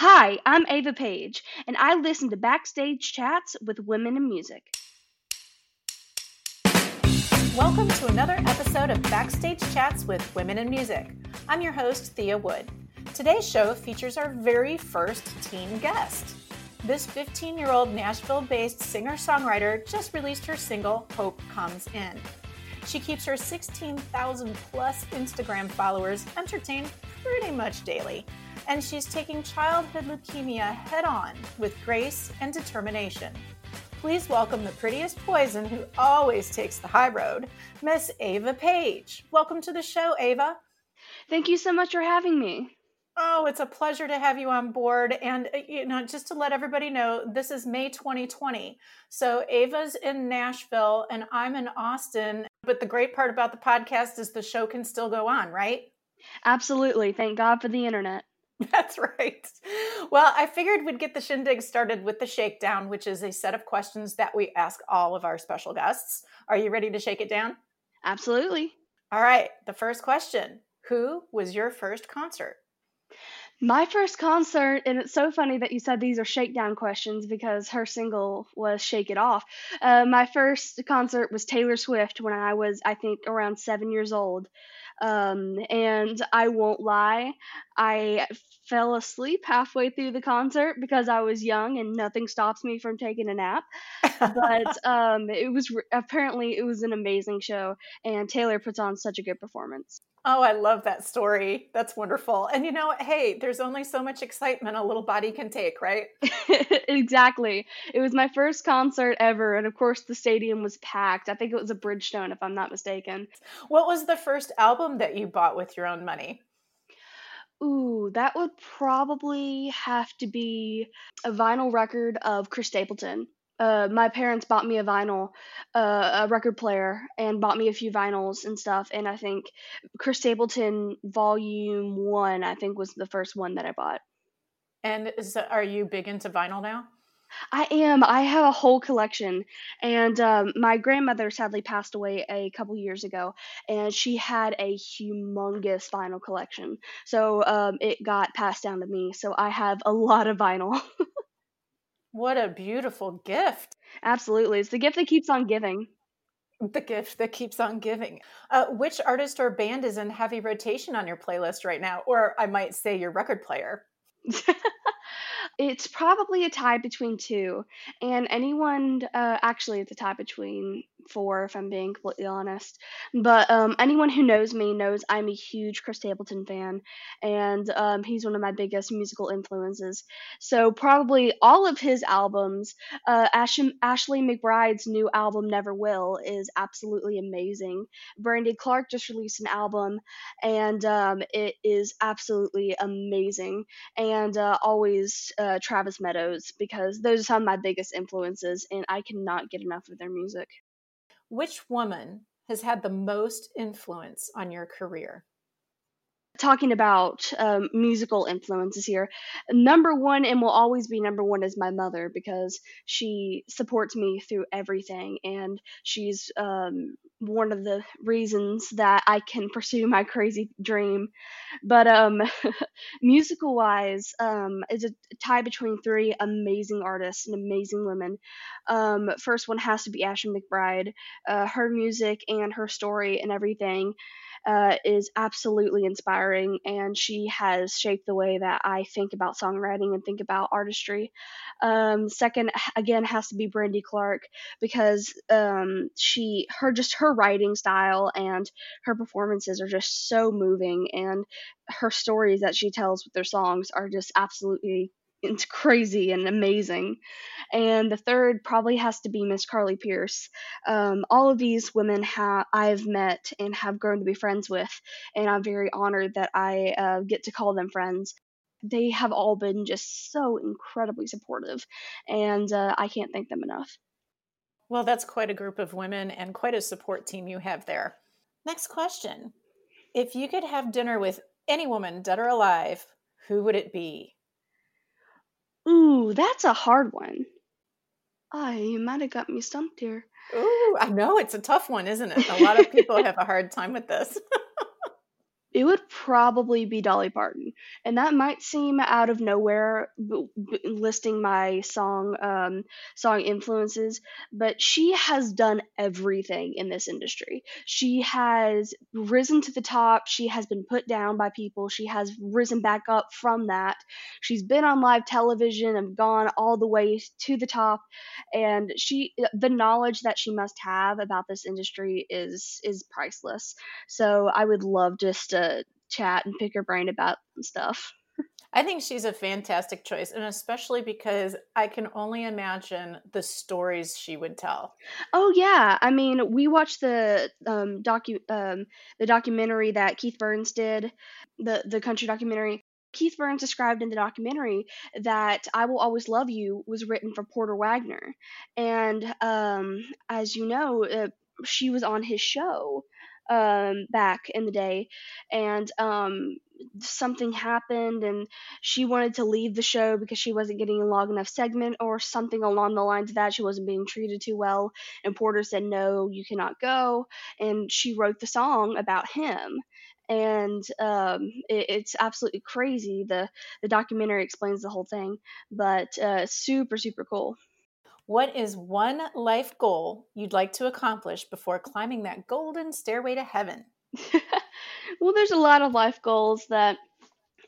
Hi, I'm Ava Paige, and I listen to Backstage Chats with Women in Music. Welcome to another episode of Backstage Chats with Women in Music. I'm your host, Thea Wood. Today's show features our very first teen guest. This 15 year old Nashville based singer songwriter just released her single, Hope Comes In. She keeps her 16,000 plus Instagram followers entertained pretty much daily and she's taking childhood leukemia head on with grace and determination. Please welcome the prettiest poison who always takes the high road, Miss Ava Paige. Welcome to the show, Ava. Thank you so much for having me. Oh, it's a pleasure to have you on board. And, uh, you know, just to let everybody know, this is May 2020. So Ava's in Nashville and I'm in Austin. But the great part about the podcast is the show can still go on, right? Absolutely. Thank God for the internet. That's right. Well, I figured we'd get the shindig started with the shakedown, which is a set of questions that we ask all of our special guests. Are you ready to shake it down? Absolutely. All right. The first question Who was your first concert? My first concert, and it's so funny that you said these are shakedown questions because her single was Shake It Off. Uh, my first concert was Taylor Swift when I was, I think, around seven years old. Um, and I won't lie, I fell asleep halfway through the concert because I was young and nothing stops me from taking a nap. but um, it was apparently it was an amazing show, and Taylor puts on such a good performance. Oh, I love that story. That's wonderful. And you know, hey, there's only so much excitement a little body can take, right? exactly. It was my first concert ever, and of course, the stadium was packed. I think it was a Bridgestone, if I'm not mistaken. What was the first album that you bought with your own money? Ooh, that would probably have to be a vinyl record of Chris Stapleton uh, my parents bought me a vinyl, uh, a record player, and bought me a few vinyls and stuff. And I think Chris Stapleton Volume One, I think, was the first one that I bought. And is, are you big into vinyl now? I am. I have a whole collection, and um, my grandmother sadly passed away a couple years ago, and she had a humongous vinyl collection. So um, it got passed down to me. So I have a lot of vinyl. What a beautiful gift. Absolutely. It's the gift that keeps on giving. The gift that keeps on giving. Uh, which artist or band is in heavy rotation on your playlist right now? Or I might say your record player. It's probably a tie between two, and anyone uh, actually it's a tie between four if I'm being completely honest. But um, anyone who knows me knows I'm a huge Chris Stapleton fan, and um, he's one of my biggest musical influences. So probably all of his albums. Uh, Ash- Ashley McBryde's new album Never Will is absolutely amazing. Brandy Clark just released an album, and um, it is absolutely amazing. And uh, always. Uh, Travis Meadows because those are some of my biggest influences, and I cannot get enough of their music. Which woman has had the most influence on your career? Talking about um, musical influences here. Number one, and will always be number one, is my mother because she supports me through everything, and she's um, one of the reasons that I can pursue my crazy dream. But um, musical wise, um, is a tie between three amazing artists and amazing women. Um, first one has to be Ashley McBryde. Uh, her music and her story and everything uh, is absolutely inspiring, and she has shaped the way that I think about songwriting and think about artistry. Um, second, again, has to be Brandy Clark because um, she, her, just her writing style and her performances are just so moving, and her stories that she tells with their songs are just absolutely it's crazy and amazing. And the third probably has to be Miss Carly Pearce. Um, all of these women I've met and have grown to be friends with, and I'm very honored that I uh, get to call them friends. They have all been just so incredibly supportive, and uh, I can't thank them enough. Well, that's quite a group of women and quite a support team you have there. Next question. If you could have dinner with any woman, dead or alive, who would it be? Ooh, that's a hard one. Ah, you might have got me stumped here. Ooh, I know it's a tough one, isn't it? A lot of people have a hard time with this. it would probably be Dolly Parton, and that might seem out of nowhere, b- b- listing my song um, song influences, but she has done everything in this industry. She has risen to the top. She has been put down by people. She has risen back up from that. She's been on live television and gone all the way to the top, and she the knowledge that she must have about this industry is is priceless. So I would love just to chat and pick her brain about stuff. I think she's a fantastic choice, and especially because I can only imagine the stories she would tell. Oh yeah, I mean, we watched the um, docu um, the documentary that Keith Burns did, the the country documentary. Keith Burns described in the documentary that "I Will Always Love You" was written for Porter Wagoner, and um, as you know, uh, she was on his show um, back in the day, and um, something happened, and she wanted to leave the show because she wasn't getting a long enough segment or something along the lines of that. She wasn't being treated too well, and Porter said, "No, you cannot go," and she wrote the song about him and um, it, it's absolutely crazy. the The documentary explains the whole thing, but uh, super super cool. What is one life goal you'd like to accomplish before climbing that golden stairway to heaven? well, there's a lot of life goals that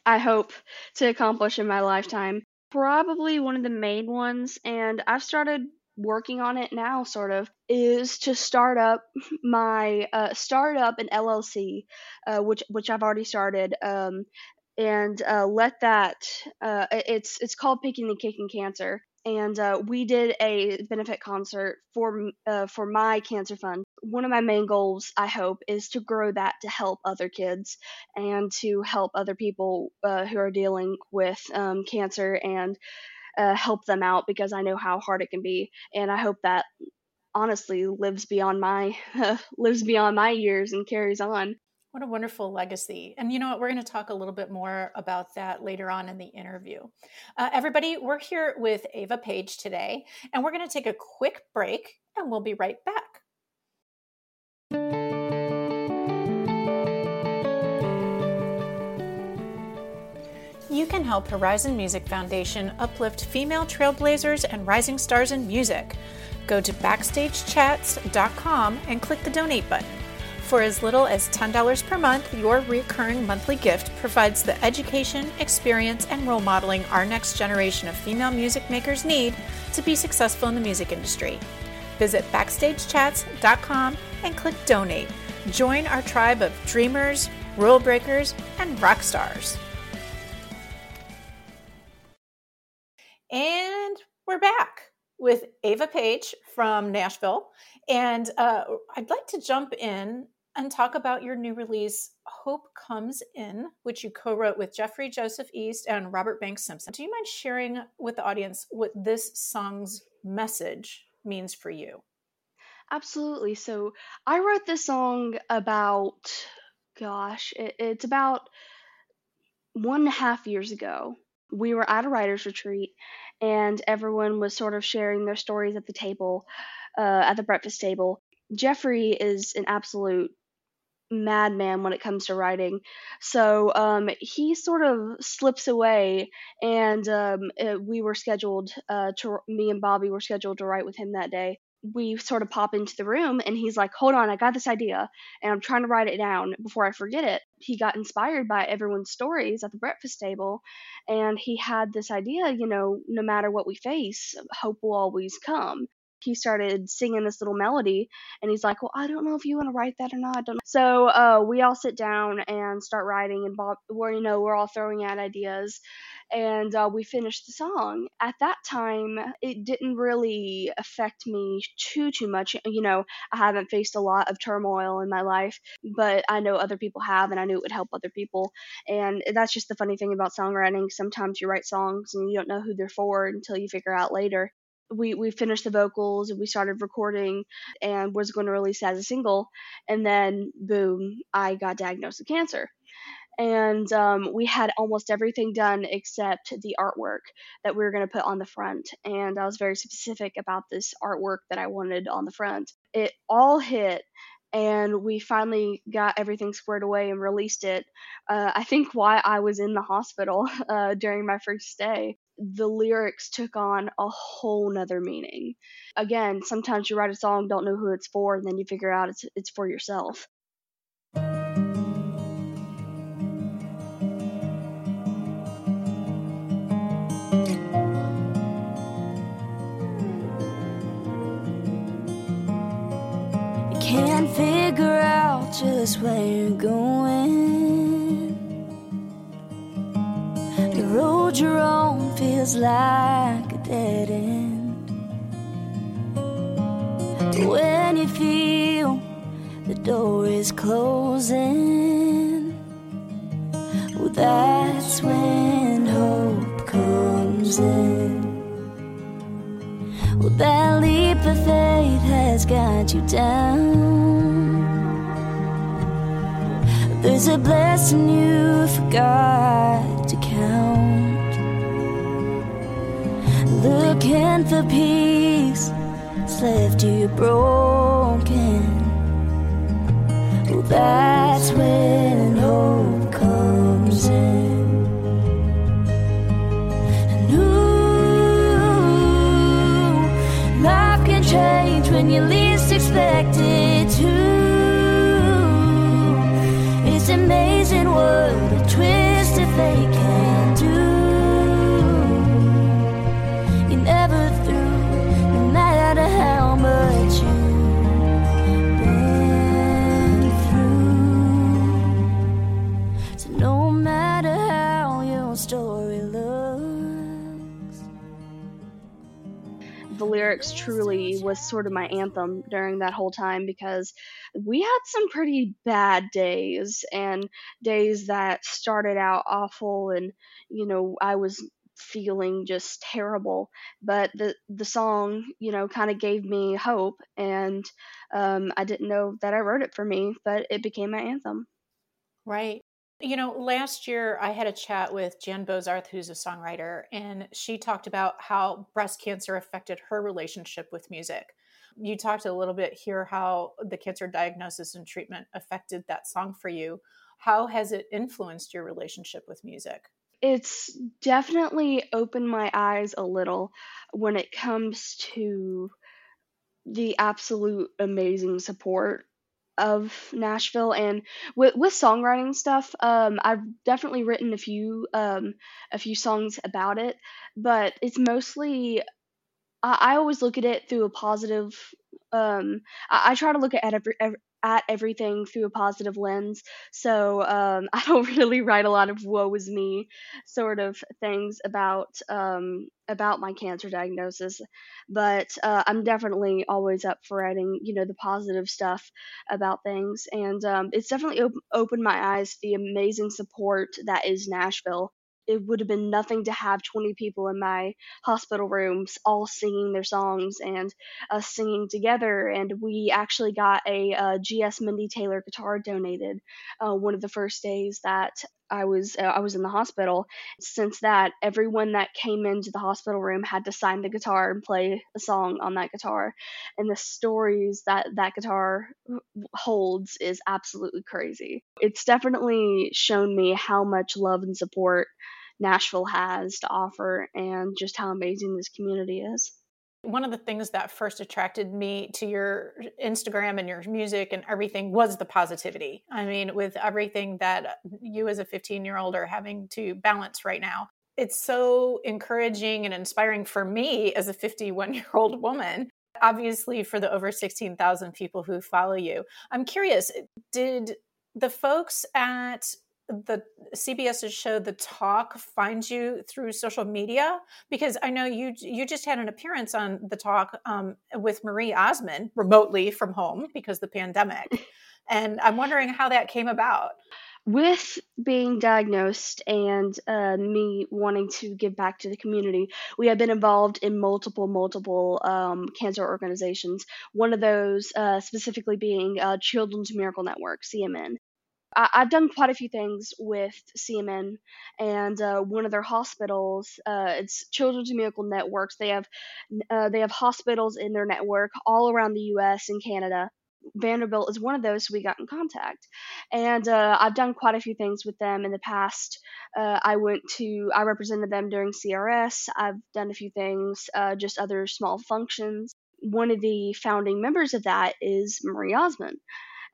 I hope to accomplish in my lifetime. Probably one of the main ones, and I've started working on it now, sort of, is to start up my uh, start up an LLC, uh, which which I've already started, um, and uh, let that. Uh, it's it's called Picking the Kicking Cancer, and uh, we did a benefit concert for uh, for my cancer fund. One of my main goals, I hope, is to grow that to help other kids and to help other people uh, who are dealing with um, cancer and uh, help them out because I know how hard it can be, and I hope that honestly lives beyond my lives beyond my years and carries on. What a wonderful legacy. And you know what? We're going to talk a little bit more about that later on in the interview. Uh, everybody, we're here with Ava Paige today, and we're going to take a quick break and we'll be right back. You can help Herizon Music Foundation uplift female trailblazers and rising stars in music. Go to backstagechats.com and click the donate button. For as little as $10 per month, your recurring monthly gift provides the education, experience, and role modeling our next generation of female music makers need to be successful in the music industry. Visit BackstageChats.com and click Donate. Join our tribe of dreamers, rule breakers, and rock stars. And we're back with Ava Paige from Nashville. And uh, I'd like to jump in and talk about your new release, Hope Comes In, which you co wrote with Jeffrey Joseph East and Robert Banks Simpson. Do you mind sharing with the audience what this song's message means for you? Absolutely. So I wrote this song about, gosh, it, it's about one and a half years ago. We were at a writer's retreat, and everyone was sort of sharing their stories at the table, uh, at the breakfast table. Jeffrey is an absolute madman when it comes to writing. So um, he sort of slips away, and um, it, uh, we were scheduled uh, to me and Bobby were scheduled to write with him that day. We sort of pop into the room, and he's like, "Hold on, I got this idea, and I'm trying to write it down before I forget it." He got inspired by everyone's stories at the breakfast table, and he had this idea. You know, no matter what we face, hope will always come he started singing this little melody and he's like well i don't know if you want to write that or not I don't know. so uh, we all sit down and start writing and bob we're you know we're all throwing out ideas and uh, we finished the song. At that time it didn't really affect me too too much you know i haven't faced a lot of turmoil in my life but i know other people have and i knew it would help other people and that's just the funny thing about songwriting. Sometimes you write songs and you don't know who they're for until you figure out later we we finished the vocals and we started recording and was going to release as a single. And then boom i got diagnosed with cancer. And um, we had almost everything done except the artwork that we were going to put on the front. And i was very specific about this artwork that i wanted on the front. It all hit and we finally got everything squared away and released it. Uh, I think why I was in the hospital uh, during my first stay, the lyrics took on a whole nother meaning. Again, sometimes you write a song, don't know who it's for, and then you figure out it's it's for yourself. can't figure out just where you're going. The road you're on feels like a dead end. When you feel the door is closing, well, that's when hope comes in. Well, that leap of faith has got you down. There's a blessing you forgot to count. Looking for peace, it's left you broken. Well, that's when hope comes in. And ooh, life can change when you least expect it to. It's amazing what a twist of fate lyrics truly was sort of my anthem during that whole time because we had some pretty bad days and days that started out awful and you know I was feeling just terrible but the the song you know kind of gave me hope and um, I didn't know that I wrote it for me but it became my anthem Right. You know, last year I had a chat with Jan Bozarth, who's a songwriter, and she talked about how breast cancer affected her relationship with music. You talked a little bit here how the cancer diagnosis and treatment affected that song for you. How has it influenced your relationship with music? it's definitely opened my eyes a little when it comes to the absolute amazing support of Nashville and with with songwriting stuff um I've definitely written a few um a few songs about it but it's mostly I, I always look at it through a positive um I, I try to look at every, ev at everything through a positive lens. So um I don't really write a lot of woe is me sort of things about um about my cancer diagnosis. But uh, I'm definitely always up for writing you know the positive stuff about things. And um it's definitely op- opened my eyes to the amazing support that is Nashville it would have been nothing to have 20 people in my hospital rooms all singing their songs and us singing together. And we actually got a, uh GS Mini Taylor guitar donated uh, one of the first days that I was uh, I was in the hospital. Since that, everyone that came into the hospital room had to sign the guitar and play a song on that guitar. And the stories that that guitar holds is absolutely crazy. It's definitely shown me how much love and support Nashville has to offer and just how amazing this community is. One of the things that first attracted me to your Instagram and your music and everything was the positivity. I mean, with everything that you as a 15 year old are having to balance right now, it's so encouraging and inspiring for me as a 51 year old woman. Obviously, for the over 16,000 people who follow you. I'm curious, did the folks at the CBS's show The Talk finds you through social media? Because I know you you just had an appearance on The Talk um, with Marie Osmond remotely from home because the pandemic, and I'm wondering how that came about. With being diagnosed and uh, me wanting to give back to the community, we have been involved in multiple, multiple um, cancer organizations. One of those uh, specifically being uh, Children's Miracle Network, CMN. I, I've done quite a few things with CMN and uh, one of their hospitals. Uh, it's Children's Miracle Networks. They have uh, they have hospitals in their network all around the U.S. and Canada. Vanderbilt is one of those, we got in contact. And uh, I've done quite a few things with them in the past. Uh, I went to, I represented them during CRS. I've done a few things, uh, just other small functions. One of the founding members of that is Marie Osmond.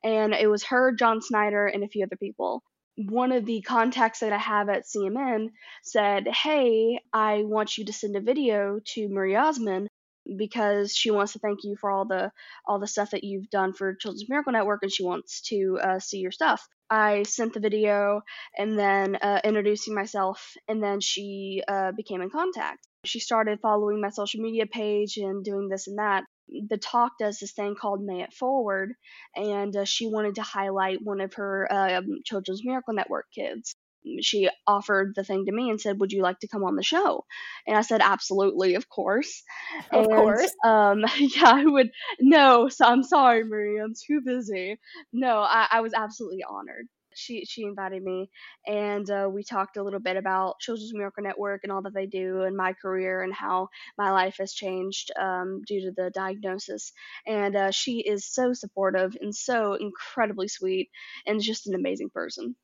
And it was her, John Schneider, and a few other people one of the contacts that I have at CMN said, Hey, I want you to send a video to Marie Osmond because she wants to thank you for all the all the stuff that you've done for Children's Miracle Network, and she wants to uh, see your stuff. I sent the video and then uh, introducing myself, and then she uh, became in contact. She started following my social media page and doing this and that. The talk does this thing called May It Forward, and uh, she wanted to highlight one of her um, Children's Miracle Network kids she offered the thing to me and said, "Would you like to come on the show?" And I said, "Absolutely, of course." Of and, course. Um, yeah, I would. No, so I'm sorry, Marie. I'm too busy. No, I, I was absolutely honored. She she invited me, and uh, we talked a little bit about Children's Miracle Network and all that they do, and my career and how my life has changed um, due to the diagnosis. And uh, she is so supportive and so incredibly sweet, and just an amazing person.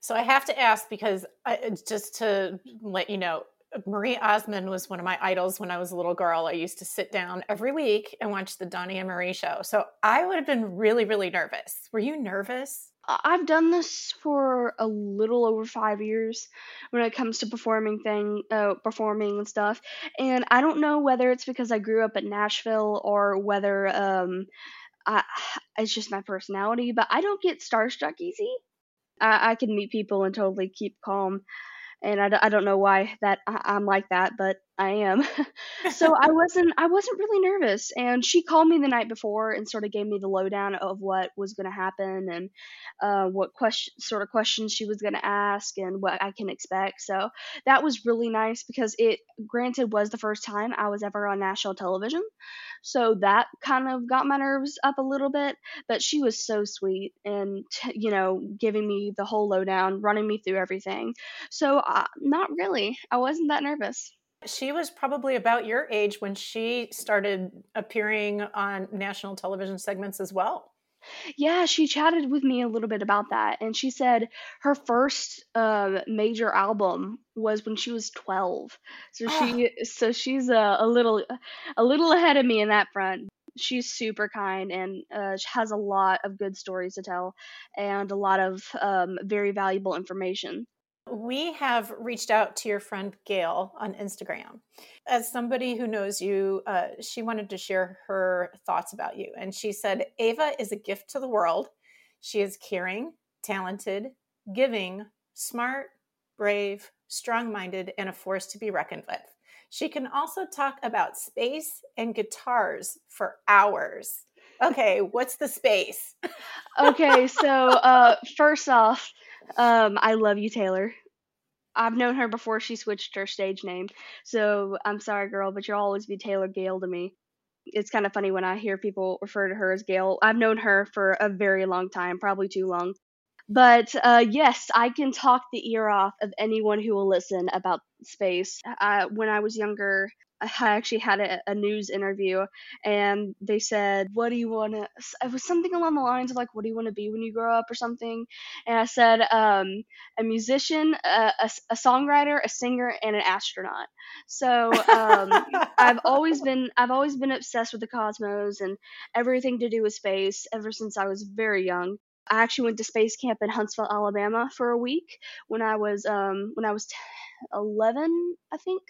So I have to ask because I, just to let you know, Marie Osmond was one of my idols when I was a little girl. I used to sit down every week and watch the Donnie and Marie show. So I would have been really, really nervous. Were you nervous? I've done this for a little over five years when it comes to performing thing, uh, performing and stuff. And I don't know whether it's because I grew up in Nashville or whether um, I, it's just my personality. But I don't get starstruck easy. I, I can meet people and totally keep calm. And I, I don't know why that I, I'm like that, but I am. so I wasn't I wasn't really nervous and she called me the night before and sort of gave me the lowdown of what was going to happen and uh, what question sort of questions she was going to ask and what I can expect. So that was really nice because it granted was the first time I was ever on national television. So that kind of got my nerves up a little bit, but she was so sweet and t- you know giving me the whole lowdown, running me through everything. So uh, not really. I wasn't that nervous she was probably about your age when she started appearing on national television segments as well. Yeah, she chatted with me a little bit about that, and she said her first uh, major album was when she was twelve. So oh. she, so she's a, a little, a little ahead of me in that front. She's super kind and uh, has a lot of good stories to tell, and a lot of um, very valuable information. We have reached out to your friend Gail on Instagram. As somebody who knows you, uh, she wanted to share her thoughts about you. And she said, Ava is a gift to the world. She is caring, talented, giving, smart, brave, strong minded, and a force to be reckoned with. She can also talk about space and guitars for hours. Okay, what's the space? okay, so uh, first off, um, I love you, Taylor. I've known her before she switched her stage name. So I'm sorry, girl, but you'll always be Taylor Gale to me. It's kind of funny when I hear people refer to her as Gail. I've known her for a very long time, probably too long. But uh, yes, I can talk the ear off of anyone who will listen about space. Uh, when I was younger, I actually had a, a, news interview and they said, What do you want to? It was something along the lines of, like, What do you want to be when you grow up or something? And I said, um, A musician, a, a, a, songwriter, a singer, and an astronaut. So um, I've always been I've always been obsessed with the cosmos and everything to do with space ever since I was very young. I actually went to space camp in Huntsville, Alabama for a week when I was um, when I was 11, I think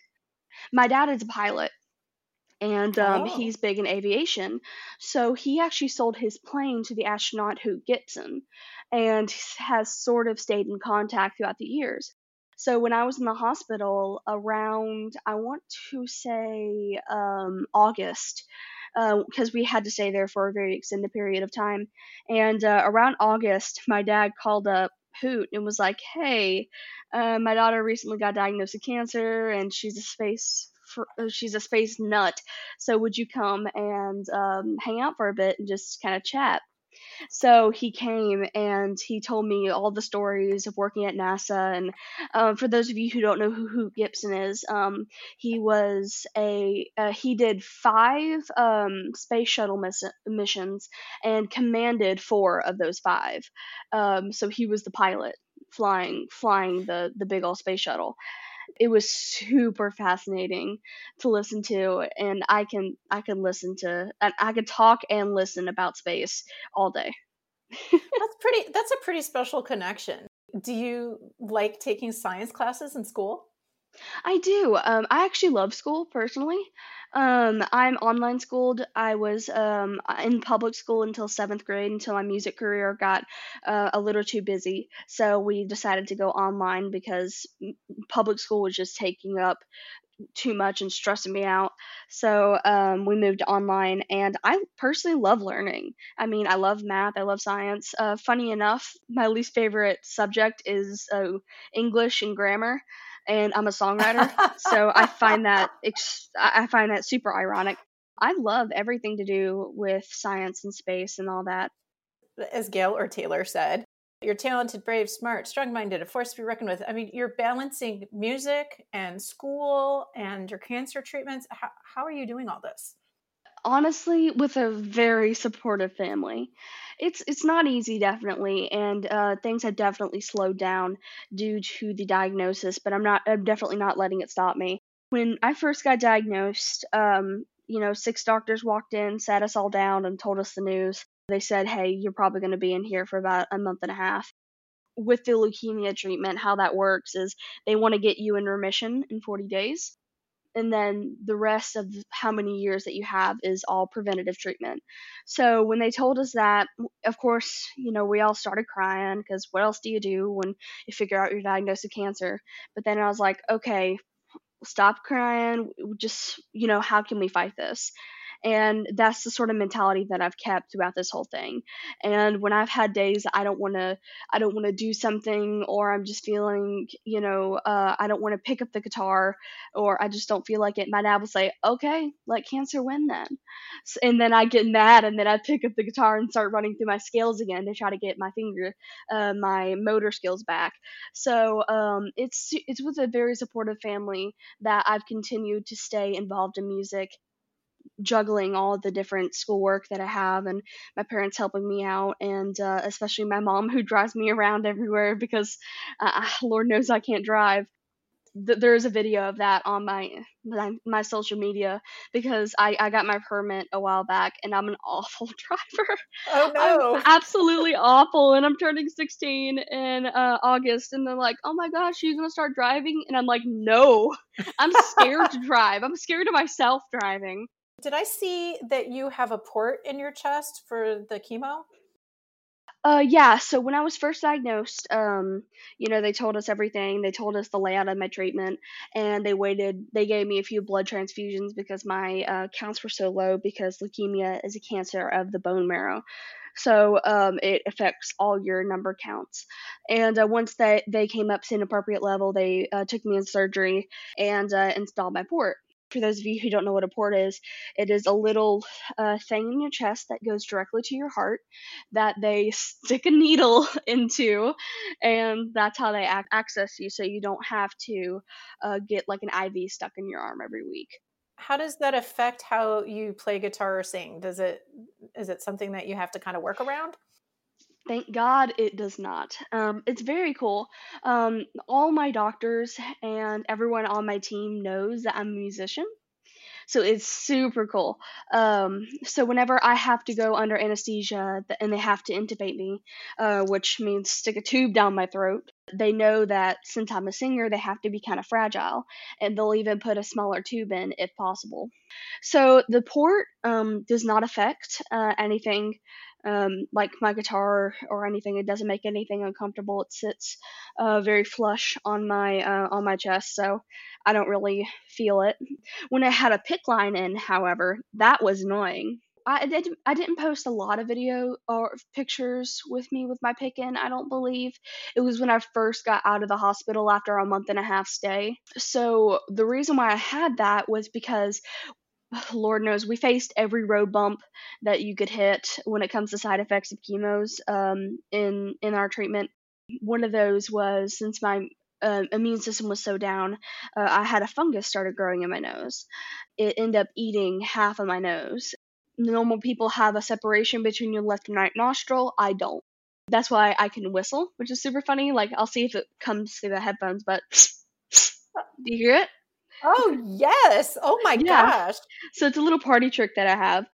my dad is a pilot and um, oh. he's big in aviation. So he actually sold his plane to the astronaut Hoot Gibson and has sort of stayed in contact throughout the years. So when I was in the hospital around, I want to say um, August, because uh, we had to stay there for a very extended period of time. And uh, around August, my dad called up Hoot and was like, "Hey, uh, my daughter recently got diagnosed with cancer, and she's a space uh, she's a space nut. So would you come and um, hang out for a bit and just kind of chat?" So he came and he told me all the stories of working at NASA. And um, for those of you who don't know Hoot Gibson is, um, he was a uh, he did five um, space shuttle miss- missions and commanded four of those five. Um, so he was the pilot flying flying the the big old space shuttle it was super fascinating to listen to and i can i can listen to and i could talk and listen about space all day that's pretty that's a pretty special connection do you like taking science classes in school I do. Um, I actually love school personally. Um, I'm online schooled. I was um, in public school until seventh grade until my music career got uh, a little too busy. So we decided to go online because public school was just taking up too much and stressing me out. So um, we moved online, and I personally love learning. I mean, I love math, I love science. Uh, funny enough, my least favorite subject is uh, English and grammar and I'm a songwriter, so I find that ex- I find that super ironic. I love everything to do with science and space and all that. As Gail or Taylor said, you're talented, brave, smart, strong-minded, a force to be reckoned with. I mean, you're balancing music and school and your cancer treatments. How, how are you doing all this? Honestly, with a very supportive family. It's it's not easy definitely and uh, things have definitely slowed down due to the diagnosis but i'm not i'm definitely not letting it stop me. When i first got diagnosed um, you know six doctors walked in sat us all down and told us the news. They said hey you're probably going to be in here for about a month and a half. With the leukemia treatment how that works is they want to get you in remission in 40 days and then the rest of how many years that you have is all preventative treatment. So when they told us that, of course, you know, we all started crying because what else do you do when you figure out you're diagnosed with cancer? But then I was like, okay, stop crying. Just, you know, how can we fight this? And that's the sort of mentality that I've kept throughout this whole thing. And when I've had days I don't want to, I don't want to do something, or I'm just feeling, you know, uh, I don't want to pick up the guitar, or I just don't feel like it. My dad will say, "Okay, let cancer win then," and then I get mad, and then I pick up the guitar and start running through my scales again to try to get my finger, uh, my motor skills back. So um, it's it's with a very supportive family that I've continued to stay involved in music juggling all the different schoolwork that I have and my parents helping me out and uh, especially my mom who drives me around everywhere because uh, Lord knows I can't drive. Th- there's a video of that on my, my, my social media because I, I got my permit a while back and I'm an awful driver. Oh no! I'm absolutely awful, and I'm turning 16 in uh, August, and they're like, "Oh my gosh, you're you gonna start driving?" And I'm like, "No, I'm scared to drive. I'm scared of myself driving." Did I see that you have a port in your chest for the chemo? Uh, yeah. So when I was first diagnosed, um, you know, they told us everything. They told us the layout of my treatment, and they waited. They gave me a few blood transfusions because my uh, counts were so low because leukemia is a cancer of the bone marrow. So um, it affects all your number counts. And uh, once they, they came up to an appropriate level, they uh, took me in surgery and uh, installed my port for those of you who don't know what a port is, it is a little uh, thing in your chest that goes directly to your heart that they stick a needle into, and that's how they ac- access you. So you don't have to uh, get like an IV stuck in your arm every week. How does that affect how you play guitar or sing? Does it is it something that you have to kind of work around? Thank God it does not. Um, it's very cool. Um, all my doctors and everyone on my team knows that I'm a musician. So it's super cool. Um, so whenever I have to go under anesthesia and they have to intubate me, uh, which means stick a tube down my throat, they know that since I'm a singer, they have to be kind of fragile, and they'll even put a smaller tube in if possible. So the port um, does not affect uh, anything um, like my guitar or anything. It doesn't make anything uncomfortable. It sits uh, very flush on my uh, on my chest, so I don't really feel it. When I had a PICC line in, however, that was annoying. I did I didn't post a lot of video or pictures with me with my PICC in. I don't believe it was when I first got out of the hospital after a month and a half stay. So the reason why I had that was because Lord knows we faced every road bump that you could hit when it comes to side effects of chemos um, in in our treatment. One of those was since my uh, immune system was so down, uh, I had a fungus started growing in my nose. It ended up eating half of my nose. Normal people have a separation between your left and right nostril. I don't. That's why I can whistle, which is super funny. Like I'll see if it comes through the headphones, but do you hear it? Oh yes! Oh my yeah. gosh! So it's a little party trick that I have.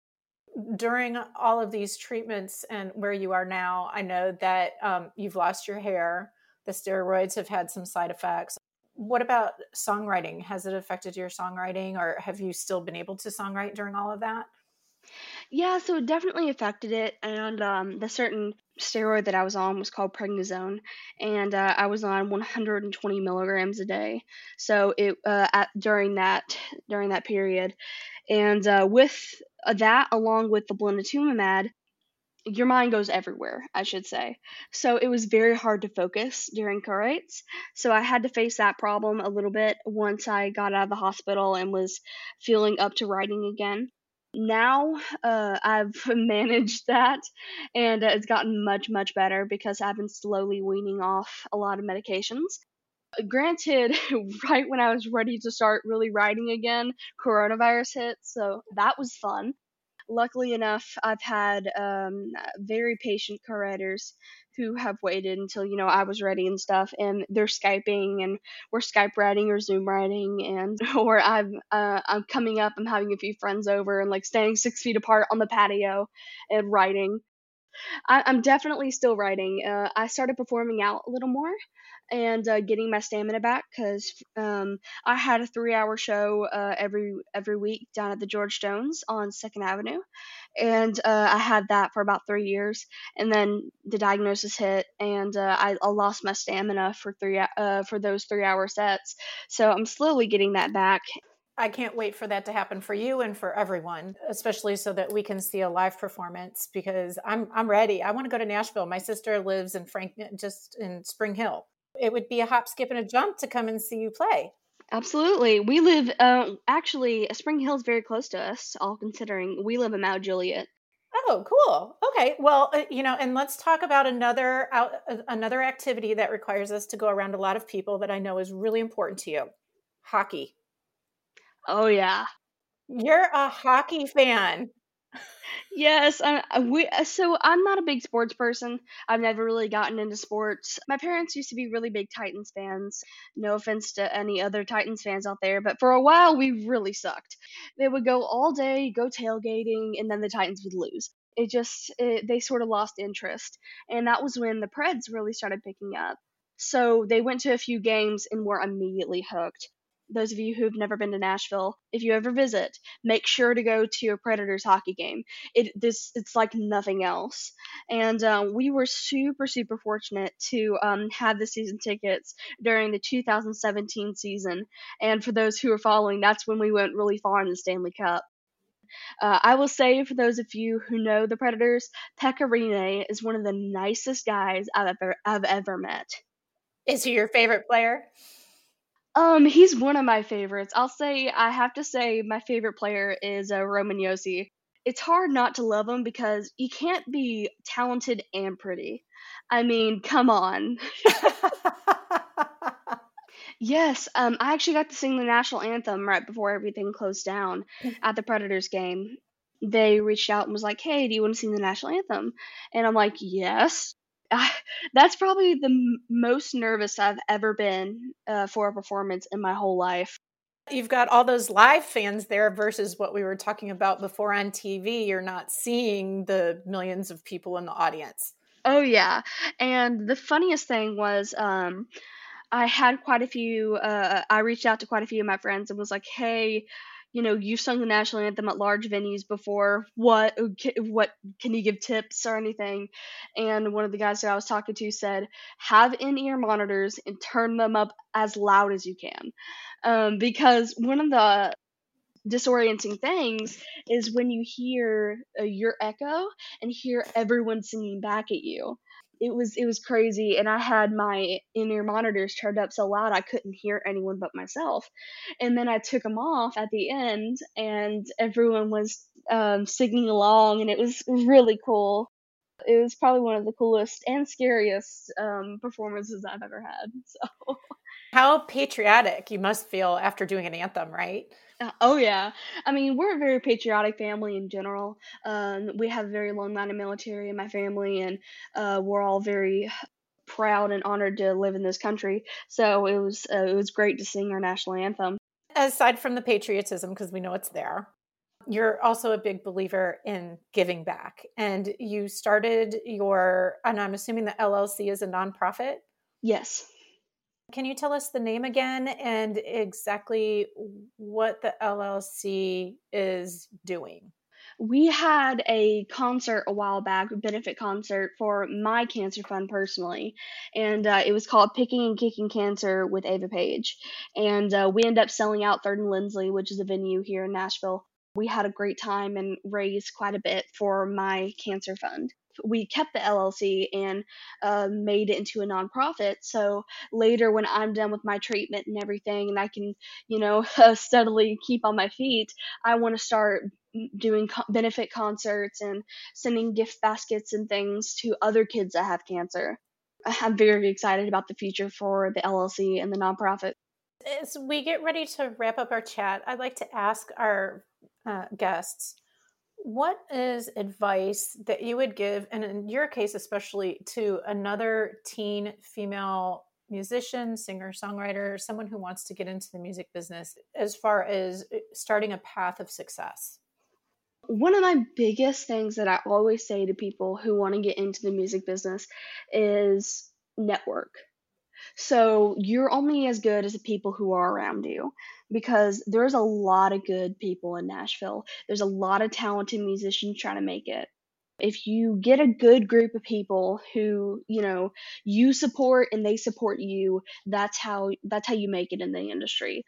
During all of these treatments and where you are now, I know that um, you've lost your hair. The steroids have had some side effects. What about songwriting? Has it affected your songwriting, or have you still been able to songwrite during all of that? Yeah, so it definitely affected it. And um, the certain steroid that I was on was called prednisone, and uh, I was on 120 milligrams a day. So it uh, at during that during that period, and uh, with that along with the blinatumomab, your mind goes everywhere, I should say. So it was very hard to focus during co-writes. So I had to face that problem a little bit once I got out of the hospital and was feeling up to writing again now uh, I've managed that and it's gotten much, much better because I've been slowly weaning off a lot of medications. Granted, right when I was ready to start really writing again, coronavirus hit, so that was fun. Luckily enough, I've had um, very patient co-writers who have waited until you know I was ready and stuff, and they're skyping and we're Skype writing or Zoom writing, and or I'm uh, I'm coming up, I'm having a few friends over and like staying six feet apart on the patio and writing. I, am definitely still writing. Uh, I started performing out a little more and uh, getting my stamina back because um, I had a three-hour show uh, every every week down at the George Jones on Second Avenue, and uh, I had that for about three years, and then the diagnosis hit, and uh, I, I, lost my stamina for three uh, for those three-hour sets. So I'm slowly getting that back. I can't wait for that to happen for you and for everyone, especially so that we can see a live performance because I'm I'm ready. I want to go to Nashville. My sister lives in Frank just in Spring Hill it would be a hop, skip, and a jump to come and see you play. Absolutely. We live, uh, actually, Spring Hill is very close to us, all considering. We live in Mount Juliet. Oh, cool. Okay. Well, uh, you know, and let's talk about another out, uh, another activity that requires us to go around a lot of people that I know is really important to you. Hockey. Oh yeah. You're a hockey fan. Yes, uh, we. Uh, so I'm not a big sports person. I've never really gotten into sports. My parents used to be really big Titans fans. No offense to any other Titans fans out there, but for a while we really sucked. They would go all day, go tailgating, and then the Titans would lose. It just it, they sort of lost interest, and that was when the Preds really started picking up. So they went to a few games and were immediately hooked those of you who've never been to Nashville, if you ever visit, make sure to go to a Predators hockey game. It this it's like nothing else. And um, we were super super fortunate to um, have the season tickets during the 2017 season. And for those who are following, that's when we went really far in the Stanley Cup. Uh, I will say, for those of you who know the Predators, Pekka Rinne is one of the nicest guys I've ever I've ever met. Is he your favorite player? Um, he's one of my favorites. I'll say I have to say my favorite player is uh, Roman Josi. It's hard not to love him because you can't be talented and pretty. I mean, come on. yes, um, I actually got to sing the national anthem right before everything closed down at the Predators game. They reached out and was like, "Hey, do you want to sing the national anthem?" And I'm like, "Yes." that's probably the m- most nervous I've ever been uh, for a performance in my whole life. You've got all those live fans there versus what we were talking about before on TV. You're not seeing the millions of people in the audience. Oh yeah, and the funniest thing was, um, I had quite a few. Uh, I reached out to quite a few of my friends and was like, "Hey, you know, you've sung the national anthem at large venues before. What what can you give tips or anything? And one of the guys that I was talking to said, have in-ear monitors and turn them up as loud as you can, um, because one of the disorienting things is when you hear uh, your echo and hear everyone singing back at you. It was it was crazy and i had my in-ear monitors turned up so loud i couldn't hear anyone but myself and then i took them off at the end and everyone was um, singing along and it was really cool. It was probably one of the coolest and scariest um, performances i've ever had so. How patriotic you must feel after doing an anthem right uh, oh yeah, I mean we're a very patriotic family in general. Um, we have a very long line of military in my family, and uh, we're all very proud and honored to live in this country. So it was uh, it was great to sing our national anthem. Aside from the patriotism, because we know it's there, you're also a big believer in giving back, and you started your and I'm assuming the LLC is a nonprofit. Yes. Can you tell us the name again and exactly what the LLC is doing? We had a concert a while back, a benefit concert for my cancer fund personally, and uh, it was called Picking and Kicking Cancer with Ava Paige. And uh, we ended up selling out Third and Lindsley, which is a venue here in Nashville. We had a great time and raised quite a bit for my cancer fund we kept the LLC and uh, made it into a nonprofit. So later, when I'm done with my treatment and everything, and I can, you know, uh, steadily keep on my feet, I want to start doing co- benefit concerts and sending gift baskets and things to other kids that have cancer. I'm very excited about the future for the LLC and the nonprofit. As we get ready to wrap up our chat, I'd like to ask our uh, guests what is advice that you would give, and in your case, especially to another teen female musician, singer, songwriter, someone who wants to get into the music business as far as uh, starting a path of success? One of my biggest things that I always say to people who want to get into the music business is network. So you're only as good as the people who are around you because there's a lot of good people in Nashville. There's a lot of talented musicians trying to make it. If you get a good group of people who, you know, you support and they support you, that's how that's how you make it in the industry.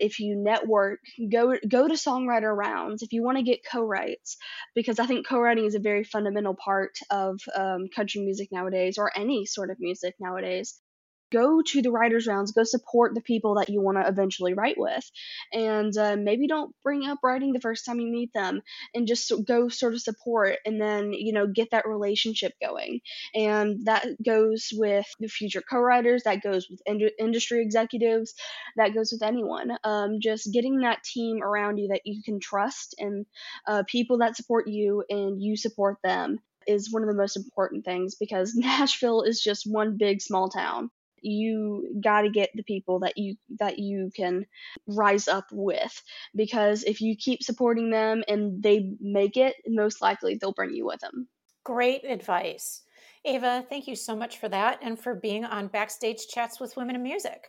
If you network, go go to songwriter rounds. If you want to get co-writes, because I think co-writing is a very fundamental part of um, country music nowadays, or any sort of music nowadays go to the writers rounds go support the people that you want to eventually write with. And uh, maybe don't bring up writing the first time you meet them and just go sort of support and then you know get that relationship going. And that goes with the future co-writers that goes with ind- industry executives that goes with anyone. Um, just getting that team around you that you can trust and uh, people that support you and you support them is one of the most important things because Nashville is just one big small town you got to get the people that you that you can rise up with. Because if you keep supporting them and they make it most likely they'll bring you with them great advice. Ava thank you so much for that and for being on backstage chats with women in music.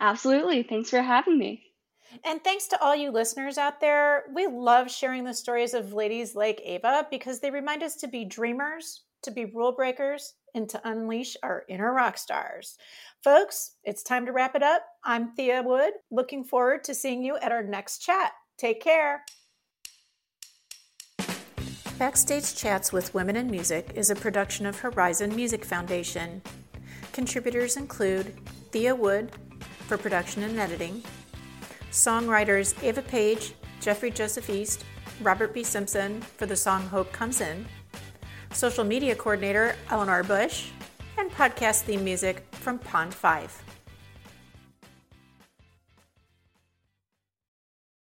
Absolutely. Thanks for having me. And thanks to all you listeners out there. We love sharing the stories of ladies like Ava because they remind us to be dreamers, to be rule breakers, and to unleash our inner rock stars. Folks, it's time to wrap it up. I'm Thea Wood, looking forward to seeing you at our next chat. Take care. Backstage Chats with Women in Music is a production of Herizon Music Foundation. Contributors include Thea Wood for production and editing, songwriters Ava Paige, Jeffrey Joseph East, Robert B. Simpson for the song Hope Comes In, social media coordinator Eleanor Bush, and podcast theme music from Pond 5.